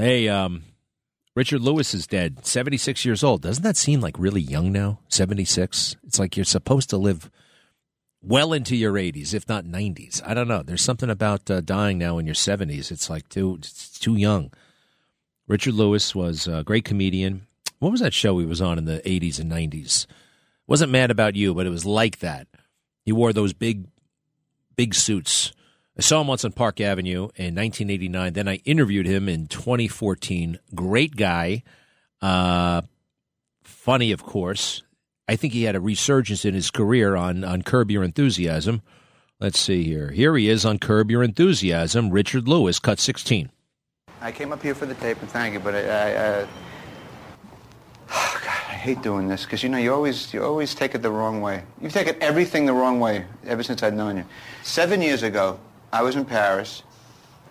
Hey, um, Richard Lewis is dead, 76 years old. Doesn't that seem like really young now? 76? It's like you're supposed to live well into your 80s, if not 90s. I don't know. There's something about uh, dying now in your 70s. It's like too, it's too young. Richard Lewis was a great comedian. What was that show he was on in the 80s and 90s? Wasn't mad about you, but it was like that. He wore those big, big suits. I saw him once on Park Avenue in 1989. Then I interviewed him in 2014. Great guy. Uh, funny, of course. I think he had a resurgence in his career on, on Curb Your Enthusiasm. Let's see here. Here he is on Curb Your Enthusiasm. Richard Lewis, cut 16. I came up here for the tape, and thank you, but I, I, God, I hate doing this because you know you always you always take it the wrong way. You've taken everything the wrong way ever since I've known you. Seven years ago, I was in Paris,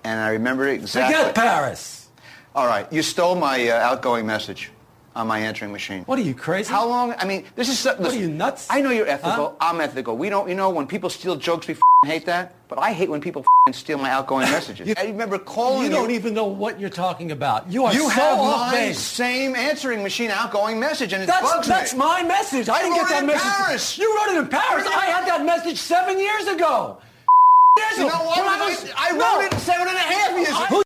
and I remember exactly. Forget Paris. All right, you stole my uh, outgoing message on my answering machine. What are you crazy? How long? I mean, this is. What are you nuts? I know you're ethical. Huh? I'm ethical. We don't. You know, when people steal jokes, we hate that. But I hate when people steal my outgoing messages. I remember calling You don't even know what you're talking about. You are You so have my base. same answering machine outgoing message, and it That's, bugs that's me. my message. I You didn't get wrote that it in message. Paris. You wrote it in Paris. I had that message seven years ago. Years You know what? I, wrote No. it seven and a half years ago.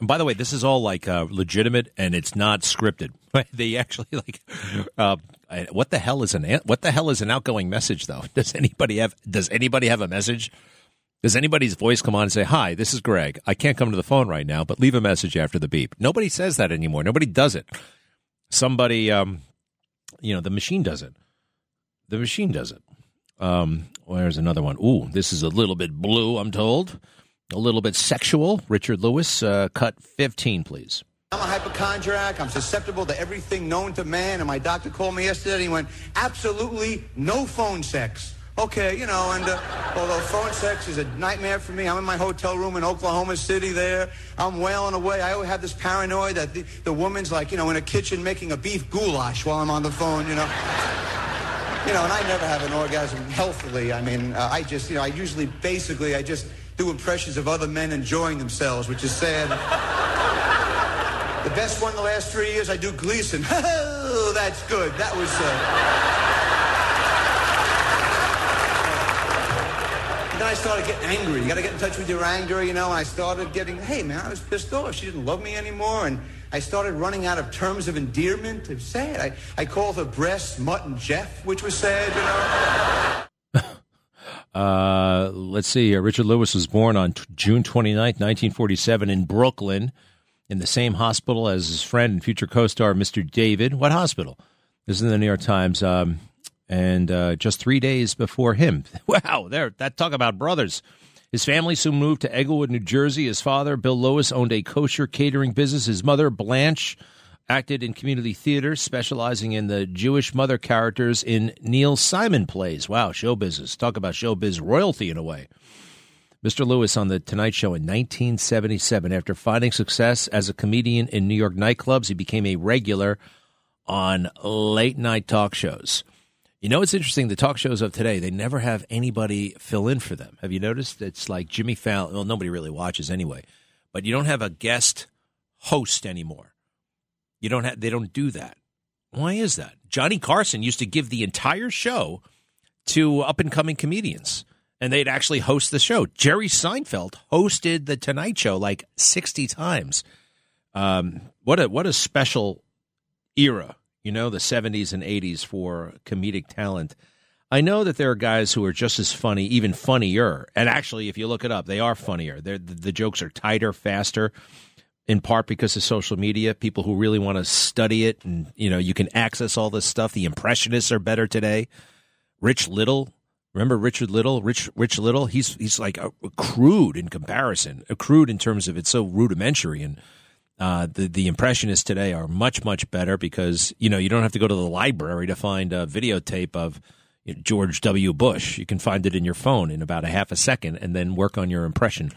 And by the way, this is all like uh, legitimate and it's not scripted. they actually like uh, what the hell is an an- what the hell is an outgoing message though? Does anybody have does anybody have a message? Does anybody's voice come on and say, "Hi, this is Greg. I can't come to the phone right now, but leave a message after the beep." Nobody says that anymore. Nobody does it. Somebody um you know, the machine does it. The machine does it. Um, where's another one? Ooh, this is a little bit blue, I'm told. A little bit sexual. Richard Lewis, uh, cut 15, please. I'm a hypochondriac. I'm susceptible to everything known to man. And my doctor called me yesterday and he went, absolutely no phone sex. Okay, you know, and uh, although phone sex is a nightmare for me, I'm in my hotel room in Oklahoma City there. I'm wailing away. I always have this paranoia that the, the woman's like, you know, in a kitchen making a beef goulash while I'm on the phone, you know. You know, and I never have an orgasm healthily. I mean, uh, I just, you know, I usually, basically, I just do impressions of other men enjoying themselves, which is sad. The best one the last three years, I do Gleason. Oh, that's good. That was. Uh... I started getting angry. You got to get in touch with your anger, you know. And I started getting, hey man, I was pissed off. She didn't love me anymore, and I started running out of terms of endearment. It was sad. I, I called her breast Mutt and Jeff, which was sad, you know. Uh, let's see here. Richard Lewis was born on t- June 29th, 1947, in Brooklyn, in the same hospital as his friend and future co star, Mr. David. What hospital? This is in the New York Times. Um, and uh, just three days before him. Wow, there, that talk about brothers. His family soon moved to Englewood, New Jersey. His father, Bill Lewis, owned a kosher catering business. His mother, Blanche, acted in community theater, specializing in the Jewish mother characters in Neil Simon plays. Wow, show business. Talk about showbiz royalty in a way. Mr. Lewis on The Tonight Show in 1977. After finding success as a comedian in New York nightclubs, he became a regular on late night talk shows. You know, it's interesting. The talk shows of today, they never have anybody fill in for them. Have you noticed? It's like Jimmy Fallon. Well, nobody really watches anyway, but you don't have a guest host anymore. You don't have. They don't do that. Why is that? Johnny Carson used to give the entire show to up and coming comedians, and they'd actually host the show. Jerry Seinfeld hosted the Tonight Show like sixty times. Um, what a what a special era, you know, the seventies and eighties for comedic talent. I know that there are guys who are just as funny, even funnier. And actually, if you look it up, they are funnier. They're, the, the jokes are tighter, faster in part because of social media. People who really want to study it, and you know, you can access all this stuff. The impressionists are better today. Rich Little, remember Richard Little? Rich Rich Little, he's he's like a, a crude in comparison, a crude in terms of it's so rudimentary. And uh, the the impressionists today are much much better because you know you don't have to go to the library to find a videotape of you know, George W. Bush. You can find it in your phone in about a half a second, and then work on your impression